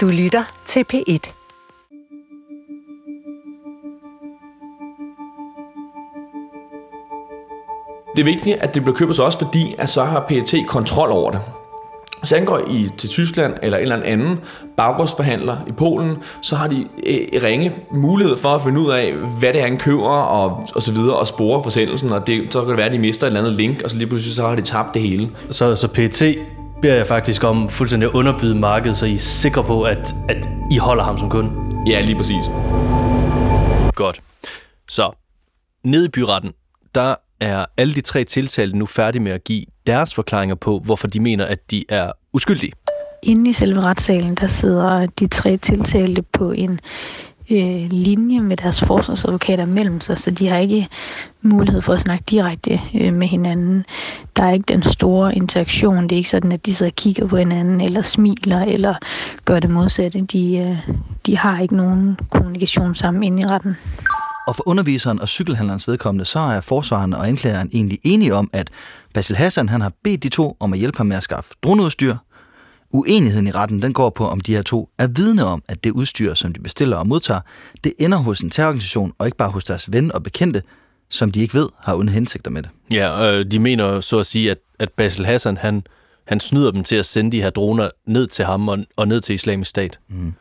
Du lytter til P1. Det er vigtigt, at det bliver købt så også, fordi at så har PET kontrol over det. Hvis han går i, til Tyskland eller en eller anden baggårdsforhandler i Polen, så har de øh, ringe mulighed for at finde ud af, hvad det er, han køber og, og så videre, og spore forsendelsen, og det, så kan det være, at de mister et eller andet link, og så lige pludselig så har de tabt det hele. Så, så PT beder jeg faktisk om fuldstændig at underbyde markedet, så I er sikre på, at, at I holder ham som kunde. Ja, lige præcis. Godt. Så, ned i byretten, der er alle de tre tiltalte nu færdige med at give deres forklaringer på, hvorfor de mener, at de er uskyldige. Inde i selve retssalen, der sidder de tre tiltalte på en øh, linje med deres forsvarsadvokater mellem sig, så de har ikke mulighed for at snakke direkte øh, med hinanden. Der er ikke den store interaktion. Det er ikke sådan, at de sidder og kigger på hinanden, eller smiler, eller gør det modsatte. De, øh, de har ikke nogen kommunikation sammen inde i retten. Og for underviseren og cykelhandlerens vedkommende, så er forsvaren og anklageren egentlig enige om, at Basil Hassan han har bedt de to om at hjælpe ham med at skaffe droneudstyr. Uenigheden i retten den går på, om de her to er vidne om, at det udstyr, som de bestiller og modtager, det ender hos en terrororganisation og ikke bare hos deres ven og bekendte, som de ikke ved har onde hensigter med det. Ja, øh, de mener så at sige, at, at Basil Hassan, han, han snyder dem til at sende de her droner ned til ham og, og ned til islamisk stat. Mm.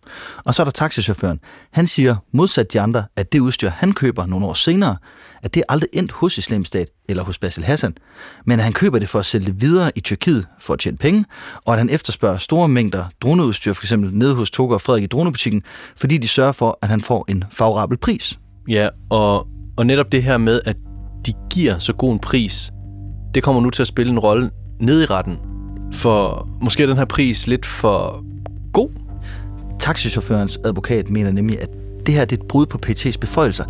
Og så er der taxichaufføren. Han siger, modsat de andre, at det udstyr, han køber nogle år senere, at det er aldrig endt hos islamisk stat eller hos Basil Hassan, men at han køber det for at sælge det videre i Tyrkiet for at tjene penge, og at han efterspørger store mængder droneudstyr, for eksempel nede hos Toga og Frederik i dronebutikken, fordi de sørger for, at han får en favorabel pris. Ja, og, og netop det her med, at de giver så god en pris, det kommer nu til at spille en rolle ned i retten, for måske er den her pris lidt for god. Taxichaufførens advokat mener nemlig, at det her det er et brud på PT's beføjelser.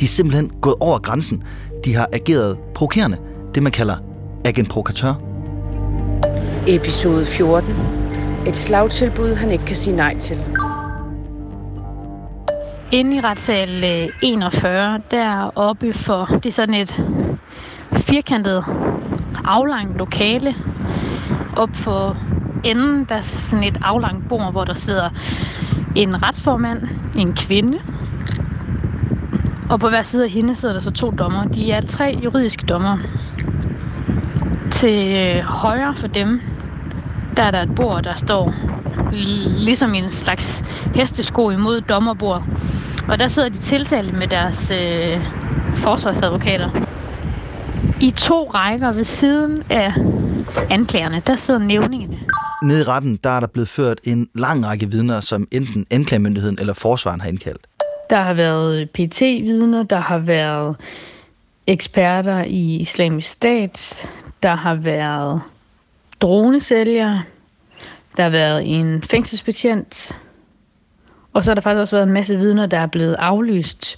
De er simpelthen gået over grænsen. De har ageret provokerende. Det man kalder agent provokatør. Episode 14. Et slagtilbud, han ikke kan sige nej til. Inde i retssal 41, der oppe for, det er sådan et firkantet aflangt lokale, op for enden, der er sådan et aflangt bord, hvor der sidder en retsformand, en kvinde, og på hver side af hende sidder der så to dommer. De er tre juridiske dommer. Til højre for dem, der er der et bord, der står ligesom en slags hestesko imod dommerbord. Og der sidder de tiltalte med deres øh, forsvarsadvokater. I to rækker ved siden af anklagerne, der sidder nævningerne. Nede i retten, der er der blevet ført en lang række vidner, som enten anklagemyndigheden eller forsvaren har indkaldt. Der har været PT-vidner, der har været eksperter i islamisk stat, der har været dronesælgere, der har været en fængselsbetjent, og så har der faktisk også været en masse vidner, der er blevet aflyst.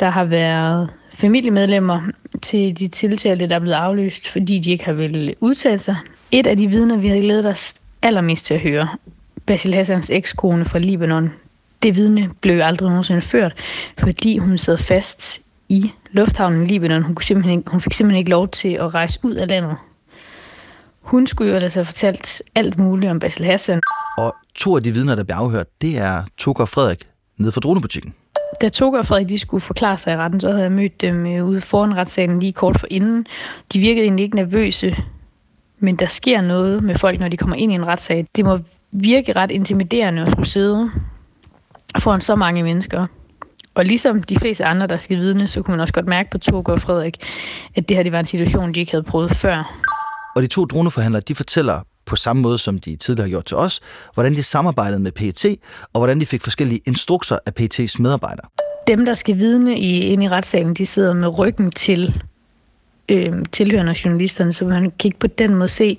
Der har været familiemedlemmer til de tiltalte, der er blevet aflyst, fordi de ikke har vel udtale sig. Et af de vidner, vi har glædet os allermest til at høre, Basil Hassans ekskone fra Libanon, det vidne blev aldrig nogensinde ført, fordi hun sad fast i lufthavnen i Libanon. Hun, kunne simpelthen, hun fik simpelthen ikke lov til at rejse ud af landet. Hun skulle jo ellers have fortalt alt muligt om Basil Hassan. Og to af de vidner, der blev afhørt, det er Tukker Frederik nede for dronebutikken. Da Toge og Frederik de skulle forklare sig i retten, så havde jeg mødt dem øh, ude foran retssalen lige kort for inden. De virkede egentlig ikke nervøse, men der sker noget med folk, når de kommer ind i en retssag. Det må virke ret intimiderende at skulle sidde foran så mange mennesker. Og ligesom de fleste andre, der skal vidne, så kunne man også godt mærke på Toge og Frederik, at det her det var en situation, de ikke havde prøvet før. Og de to droneforhandlere, de fortæller på samme måde, som de tidligere har gjort til os, hvordan de samarbejdede med PET, og hvordan de fik forskellige instrukser af PET's medarbejdere. Dem, der skal vidne i, inde i retssalen, de sidder med ryggen til øh, tilhørende journalisterne, så man kan ikke på den måde se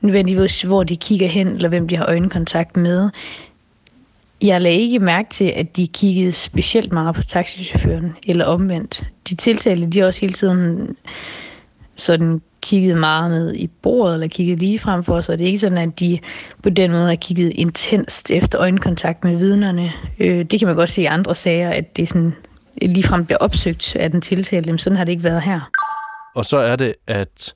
nødvendigvis, hvor de kigger hen, eller hvem de har øjenkontakt med. Jeg lagde ikke mærke til, at de kiggede specielt meget på taxichaufføren, eller omvendt. De tiltalte, de også hele tiden sådan kiggede meget ned i bordet, eller kiggede lige frem for sig. Det er ikke sådan, at de på den måde har kigget intenst efter øjenkontakt med vidnerne. Øh, det kan man godt se i andre sager, at det sådan ligefrem bliver opsøgt af den tiltalte. Men sådan har det ikke været her. Og så er det, at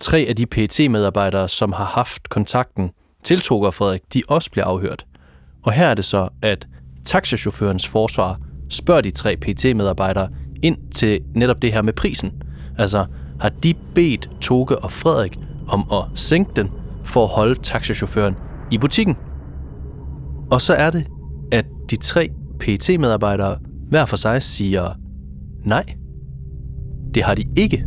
tre af de pt medarbejdere som har haft kontakten til Toger Frederik, de også bliver afhørt. Og her er det så, at taxachaufførens forsvar spørger de tre PT-medarbejdere ind til netop det her med prisen. Altså, har de bedt Toge og Frederik om at sænke den for at holde taxachaufføren i butikken? Og så er det, at de tre PT-medarbejdere hver for sig siger nej. Det har de ikke.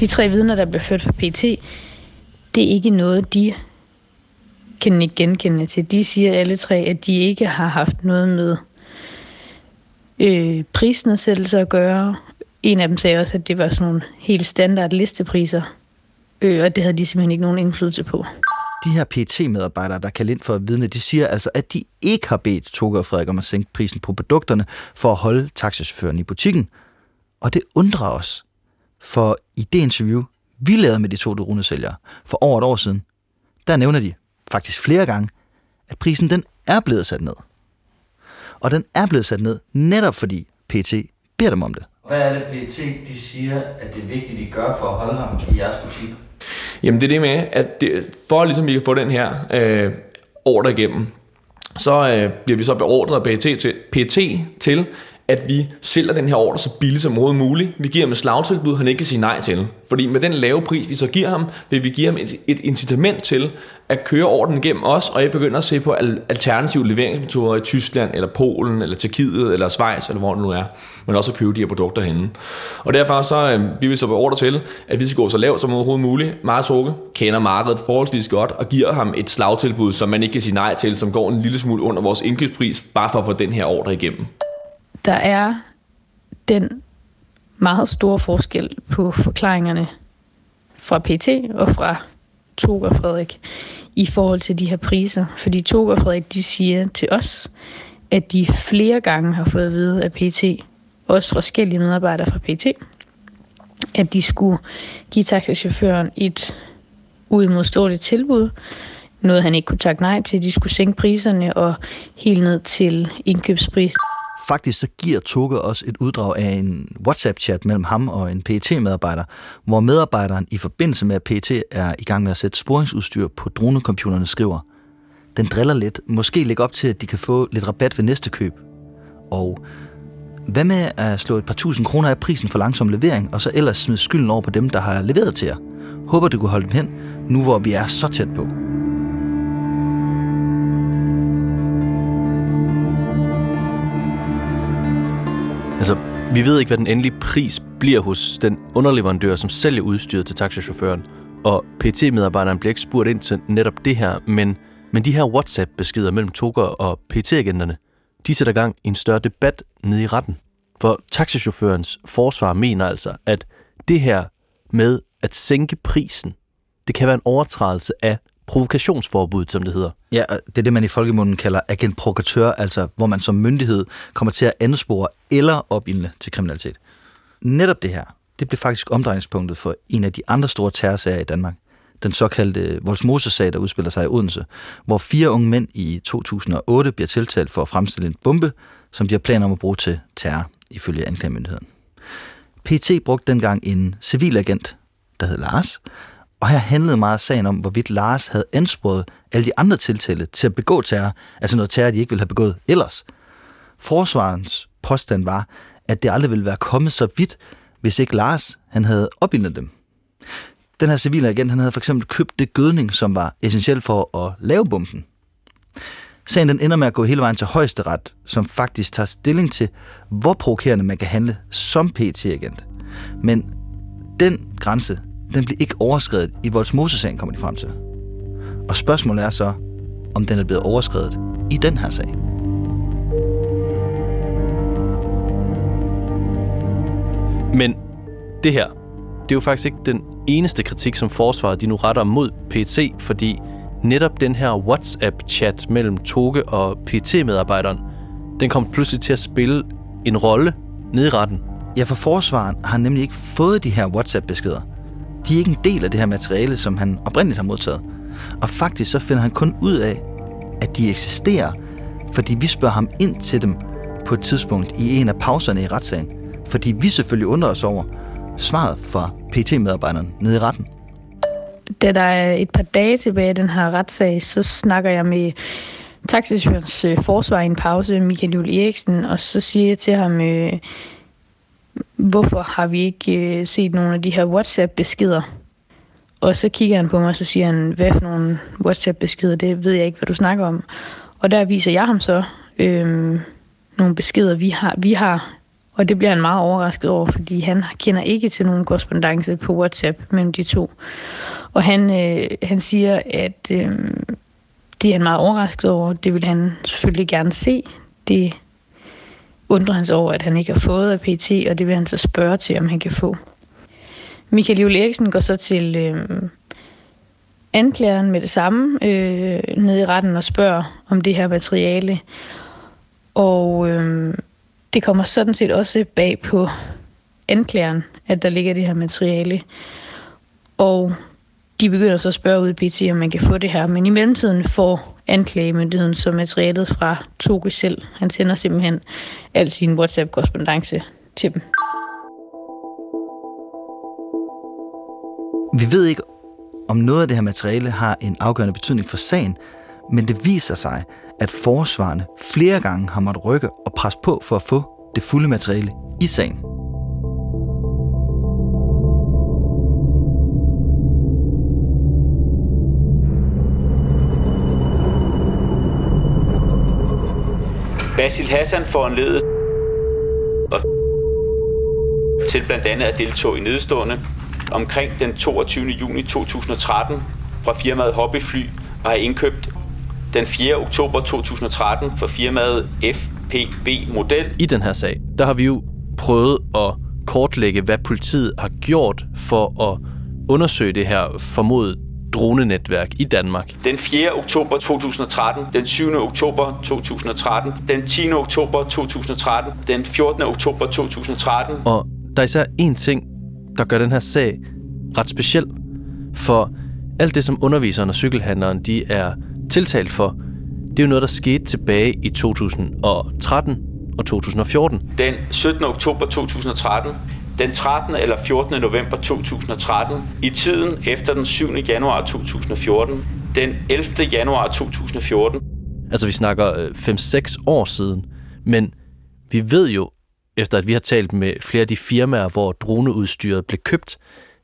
De tre vidner, der blev ført for PT, det er ikke noget, de kan ikke genkende til. De siger alle tre, at de ikke har haft noget med øh, prisnedsættelse at gøre. En af dem sagde også, at det var sådan nogle helt standard listepriser, øh, og det havde de simpelthen ikke nogen indflydelse på. De her PT-medarbejdere, der kan ind for at vidne, de siger altså, at de ikke har bedt Toge og Frederik om at sænke prisen på produkterne for at holde taxichaufføren i butikken. Og det undrer os, for i det interview, vi lavede med de to dronesælgere for over et år siden, der nævner de faktisk flere gange, at prisen den er blevet sat ned. Og den er blevet sat ned netop fordi PT beder dem om det. Hvad er det, PT de siger, at det er vigtigt, de gør for at holde ham i jeres butik? Jamen det er det med, at det, for ligesom vi kan få den her øh, ordre igennem, så øh, bliver vi så beordret af PT til, PT til, at vi sælger den her ordre så billigt som overhovedet muligt. Vi giver ham et slagtilbud, han ikke kan sige nej til. Fordi med den lave pris, vi så giver ham, vil vi give ham et, incitament til at køre ordren gennem os, og jeg begynder at se på alternative leveringsmetoder i Tyskland, eller Polen, eller Tjekkiet, eller Schweiz, eller hvor det nu er, men også at købe de her produkter henne. Og derfor så øh, vi vil så på ordre til, at vi skal gå så lavt som overhovedet muligt. Meget Sukke kender markedet forholdsvis godt, og giver ham et slagtilbud, som man ikke kan sige nej til, som går en lille smule under vores indkøbspris, bare for at få den her ordre igennem der er den meget store forskel på forklaringerne fra PT og fra Tog og Frederik i forhold til de her priser. Fordi Tog og Frederik, de siger til os, at de flere gange har fået at vide af PT, også forskellige medarbejdere fra PT, at de skulle give taxachaufføren et uimodståeligt tilbud, noget han ikke kunne takke nej til. De skulle sænke priserne og helt ned til indkøbspris. Faktisk så giver Toge også et uddrag af en WhatsApp-chat mellem ham og en pt medarbejder hvor medarbejderen i forbindelse med, at PT er i gang med at sætte sporingsudstyr på dronecomputerne, skriver, den driller lidt, måske lægge op til, at de kan få lidt rabat ved næste køb. Og hvad med at slå et par tusind kroner af prisen for langsom levering, og så ellers smide skylden over på dem, der har leveret til jer? Håber, du kunne holde dem hen, nu hvor vi er så tæt på. Altså, vi ved ikke, hvad den endelige pris bliver hos den underleverandør, som sælger udstyret til taxachaufføren. Og PT-medarbejderen bliver ikke spurgt ind til netop det her, men, men de her WhatsApp-beskeder mellem Toker og PT-agenterne, de sætter gang i en større debat nede i retten. For taxichaufførens forsvar mener altså, at det her med at sænke prisen, det kan være en overtrædelse af provokationsforbud, som det hedder. Ja, det er det, man i folkemunden kalder agent provokatør, altså hvor man som myndighed kommer til at anspore eller opildne til kriminalitet. Netop det her, det blev faktisk omdrejningspunktet for en af de andre store terrorsager i Danmark. Den såkaldte Volsmose-sag, der udspiller sig i Odense, hvor fire unge mænd i 2008 bliver tiltalt for at fremstille en bombe, som de har planer om at bruge til terror, ifølge anklagemyndigheden. PT brugte dengang en civilagent, der hed Lars, og her handlede meget sagen om, hvorvidt Lars havde ansporet alle de andre tiltalte til at begå terror, altså noget terror, de ikke ville have begået ellers. Forsvarens påstand var, at det aldrig ville være kommet så vidt, hvis ikke Lars han havde opildnet dem. Den her civile agent han havde for eksempel købt det gødning, som var essentielt for at lave bomben. Sagen den ender med at gå hele vejen til højesteret, som faktisk tager stilling til, hvor provokerende man kan handle som PT-agent. Men den grænse, den blev ikke overskrevet i Voldsmose-sagen, kommer de frem til. Og spørgsmålet er så, om den er blevet overskrevet i den her sag. Men det her, det er jo faktisk ikke den eneste kritik, som forsvaret de nu retter mod PT, fordi netop den her WhatsApp-chat mellem Toge og PT-medarbejderen, den kom pludselig til at spille en rolle nede i retten. Ja, for forsvaren har nemlig ikke fået de her WhatsApp-beskeder de er ikke en del af det her materiale, som han oprindeligt har modtaget. Og faktisk så finder han kun ud af, at de eksisterer, fordi vi spørger ham ind til dem på et tidspunkt i en af pauserne i retssagen. Fordi vi selvfølgelig undrer os over svaret fra PT-medarbejderen nede i retten. da der er et par dage tilbage i den her retssag, så snakker jeg med taxichaufførens øh, forsvar i en pause, Michael Juel Eriksen, og så siger jeg til ham, øh, hvorfor har vi ikke øh, set nogle af de her WhatsApp-beskeder? Og så kigger han på mig, og så siger han, hvad for nogle WhatsApp-beskeder, det ved jeg ikke, hvad du snakker om. Og der viser jeg ham så øh, nogle beskeder, vi har, vi har. Og det bliver han meget overrasket over, fordi han kender ikke til nogen korrespondence på WhatsApp mellem de to. Og han, øh, han siger, at øh, det er han meget overrasket over. Det vil han selvfølgelig gerne se. Det undrer han sig over, at han ikke har fået af PT, og det vil han så spørge til, om han kan få. Michael Jule Eriksen går så til øh, anklageren med det samme øh, nede i retten og spørger om det her materiale. Og øh, det kommer sådan set også bag på anklageren, at der ligger det her materiale. Og de begynder så at spørge ud i PT, om man kan få det her. Men i mellemtiden får anklagemyndigheden så materialet fra Toge selv. Han sender simpelthen al sin whatsapp korrespondance til dem. Vi ved ikke, om noget af det her materiale har en afgørende betydning for sagen, men det viser sig, at forsvarerne flere gange har måttet rykke og presse på for at få det fulde materiale i sagen. Basil Hassan foranledet og til blandt andet at deltage i nedstående omkring den 22. juni 2013 fra firmaet Hobbyfly og har indkøbt den 4. oktober 2013 for firmaet FPB Model. I den her sag, der har vi jo prøvet at kortlægge, hvad politiet har gjort for at undersøge det her formodet dronenetværk i Danmark. Den 4. oktober 2013, den 7. oktober 2013, den 10. oktober 2013, den 14. oktober 2013. Og der er især én ting, der gør den her sag ret speciel. For alt det, som underviseren og cykelhandleren de er tiltalt for, det er jo noget, der skete tilbage i 2013 og 2014. Den 17. oktober 2013, den 13. eller 14. november 2013, i tiden efter den 7. januar 2014, den 11. januar 2014. Altså vi snakker øh, 5-6 år siden, men vi ved jo, efter at vi har talt med flere af de firmaer, hvor droneudstyret blev købt,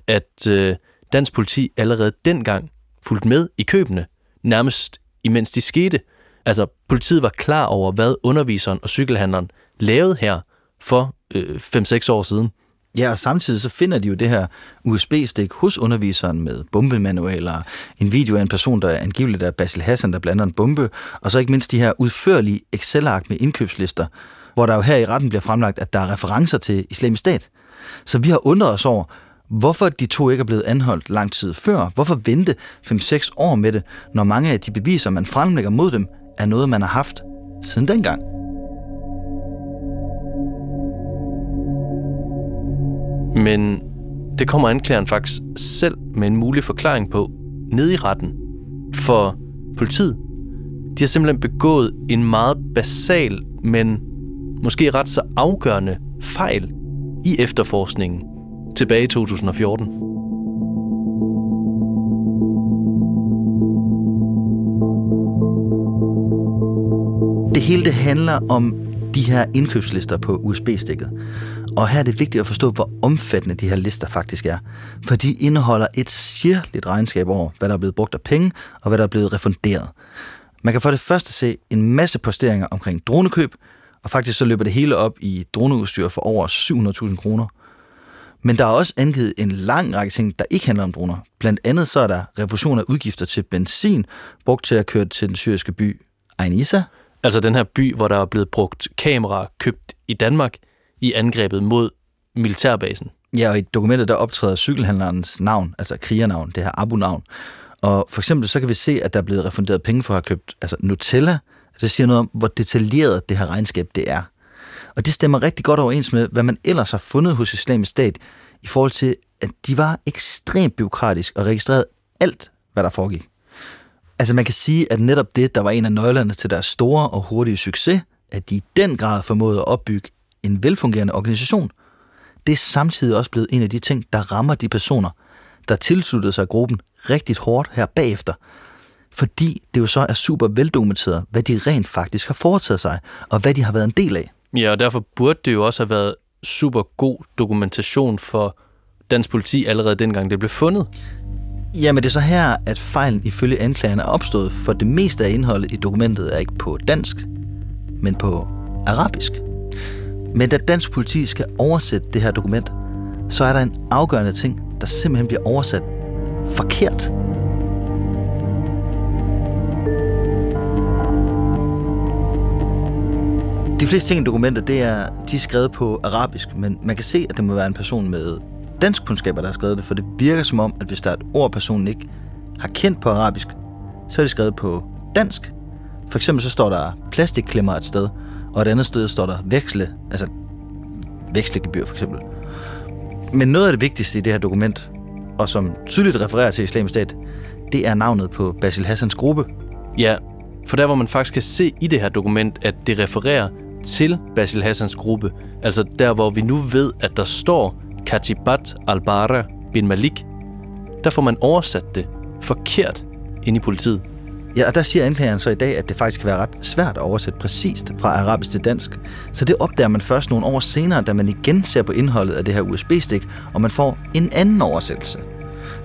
at øh, dansk politi allerede dengang fulgte med i købene, nærmest imens de skete. Altså, politiet var klar over, hvad underviseren og cykelhandleren lavede her for øh, 5-6 år siden. Ja, og samtidig så finder de jo det her USB-stik hos underviseren med bombemanualer, en video af en person, der er angiveligt er Basil Hassan, der blander en bombe, og så ikke mindst de her udførlige Excel-ark med indkøbslister, hvor der jo her i retten bliver fremlagt, at der er referencer til islamisk stat. Så vi har undret os over, hvorfor de to ikke er blevet anholdt lang tid før. Hvorfor vente 5-6 år med det, når mange af de beviser, man fremlægger mod dem, er noget, man har haft siden dengang. Men det kommer anklageren faktisk selv med en mulig forklaring på nede i retten. For politiet, de har simpelthen begået en meget basal, men måske ret så afgørende fejl i efterforskningen tilbage i 2014. Det hele det handler om de her indkøbslister på USB-stikket. Og her er det vigtigt at forstå, hvor omfattende de her lister faktisk er. For de indeholder et sirligt regnskab over, hvad der er blevet brugt af penge, og hvad der er blevet refunderet. Man kan for det første se en masse posteringer omkring dronekøb, og faktisk så løber det hele op i droneudstyr for over 700.000 kroner. Men der er også angivet en lang række ting, der ikke handler om droner. Blandt andet så er der refusion af udgifter til benzin, brugt til at køre til den syriske by Ain Issa. Altså den her by, hvor der er blevet brugt kameraer købt i Danmark i angrebet mod militærbasen. Ja, og i dokumentet der optræder cykelhandlerens navn, altså krigernavn, det her Abu-navn. Og for eksempel så kan vi se, at der er blevet refunderet penge for at have købt altså Nutella. Altså, det siger noget om, hvor detaljeret det her regnskab det er. Og det stemmer rigtig godt overens med, hvad man ellers har fundet hos islamisk stat, i forhold til, at de var ekstremt byråkratisk og registrerede alt, hvad der foregik. Altså man kan sige, at netop det, der var en af nøglerne til deres store og hurtige succes, at de i den grad formåede at opbygge en velfungerende organisation, det er samtidig også blevet en af de ting, der rammer de personer, der tilsluttede sig gruppen rigtig hårdt her bagefter, fordi det jo så er super veldokumenteret, hvad de rent faktisk har foretaget sig, og hvad de har været en del af. Ja, og derfor burde det jo også have været super god dokumentation for dansk politi allerede dengang det blev fundet. Jamen det er så her, at fejlen ifølge anklagerne er opstået, for det meste af indholdet i dokumentet er ikke på dansk, men på arabisk. Men da dansk politi skal oversætte det her dokument, så er der en afgørende ting, der simpelthen bliver oversat forkert. De fleste ting i dokumentet, det er, de er skrevet på arabisk, men man kan se, at det må være en person med dansk kundskaber, der har skrevet det, for det virker som om, at hvis der er et ord, personen ikke har kendt på arabisk, så er det skrevet på dansk. For eksempel så står der plastikklemmer et sted, og et andet sted står der veksle, altså vekslegebyr for eksempel. Men noget af det vigtigste i det her dokument, og som tydeligt refererer til islamisk stat, det er navnet på Basil Hassans gruppe. Ja, for der hvor man faktisk kan se i det her dokument, at det refererer til Basil Hassans gruppe, altså der hvor vi nu ved, at der står Katibat al-Bara bin Malik, der får man oversat det forkert ind i politiet. Ja, og der siger anklageren så i dag, at det faktisk kan være ret svært at oversætte præcist fra arabisk til dansk. Så det opdager man først nogle år senere, da man igen ser på indholdet af det her USB-stik, og man får en anden oversættelse.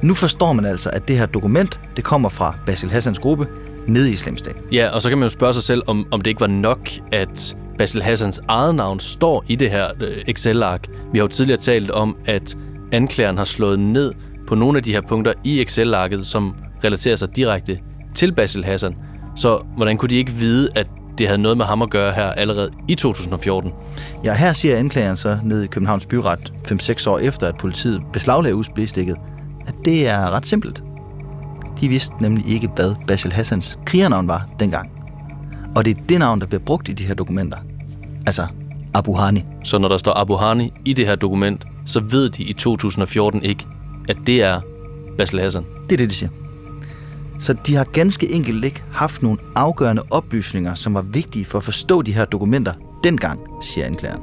Nu forstår man altså, at det her dokument, det kommer fra Basil Hassans gruppe ned i Islamstat. Ja, og så kan man jo spørge sig selv, om, om det ikke var nok, at Basil Hassans eget navn står i det her øh, Excel-ark. Vi har jo tidligere talt om, at anklageren har slået ned på nogle af de her punkter i Excel-arket, som relaterer sig direkte til Basil Hassan. Så hvordan kunne de ikke vide, at det havde noget med ham at gøre her allerede i 2014? Ja, her siger anklageren så nede i Københavns Byret 5-6 år efter, at politiet beslaglagde USB-stikket, at det er ret simpelt. De vidste nemlig ikke, hvad Basil Hassans krigernavn var dengang. Og det er det navn, der bliver brugt i de her dokumenter. Altså Abu Hani. Så når der står Abu Hani i det her dokument, så ved de i 2014 ikke, at det er Basil Hassan. Det er det, de siger. Så de har ganske enkelt ikke haft nogle afgørende oplysninger, som var vigtige for at forstå de her dokumenter dengang, siger anklageren.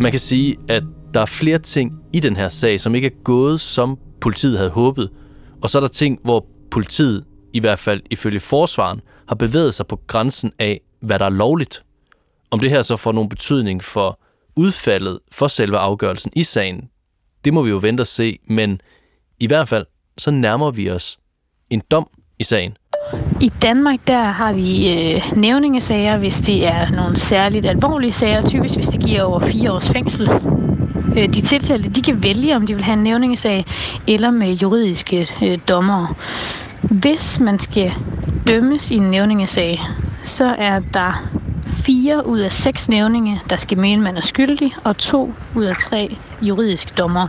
Man kan sige, at der er flere ting i den her sag, som ikke er gået, som politiet havde håbet. Og så er der ting, hvor politiet, i hvert fald ifølge forsvaren, har bevæget sig på grænsen af, hvad der er lovligt. Om det her så får nogen betydning for udfaldet for selve afgørelsen i sagen, det må vi jo vente og se, men i hvert fald så nærmer vi os en dom i sagen. I Danmark der har vi øh, nævningesager, hvis det er nogle særligt alvorlige sager, typisk hvis det giver over fire års fængsel. Øh, de tiltalte de kan vælge, om de vil have en nævningesag eller med juridiske øh, dommere. Hvis man skal dømmes i en nævningesag, så er der fire ud af seks nævninge, der skal mene, man er skyldig, og to ud af tre juridiske dommer.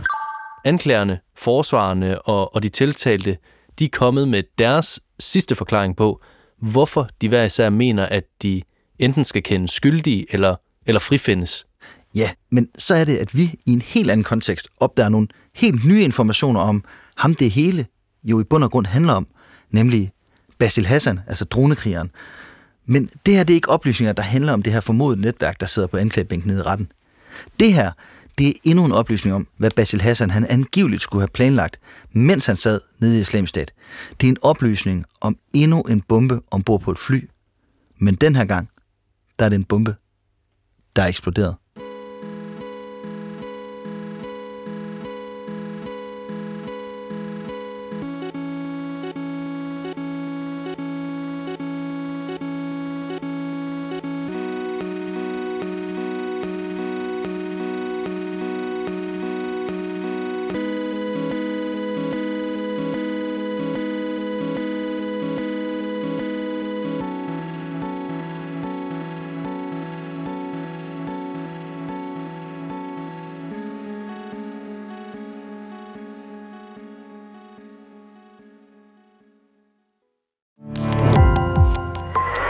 Anklagerne, forsvarerne og, og de tiltalte, de er kommet med deres sidste forklaring på, hvorfor de hver især mener, at de enten skal kendes skyldige eller, eller frifindes. Ja, men så er det, at vi i en helt anden kontekst opdager nogle helt nye informationer om ham det hele jo i bund og grund handler om, nemlig Basil Hassan, altså dronekrigeren. Men det her det er ikke oplysninger, der handler om det her formodede netværk, der sidder på anklagebænken nede i retten. Det her, det er endnu en oplysning om, hvad Basil Hassan han angiveligt skulle have planlagt, mens han sad nede i Islamstat. Det er en oplysning om endnu en bombe ombord på et fly. Men den her gang, der er det en bombe, der er eksploderet.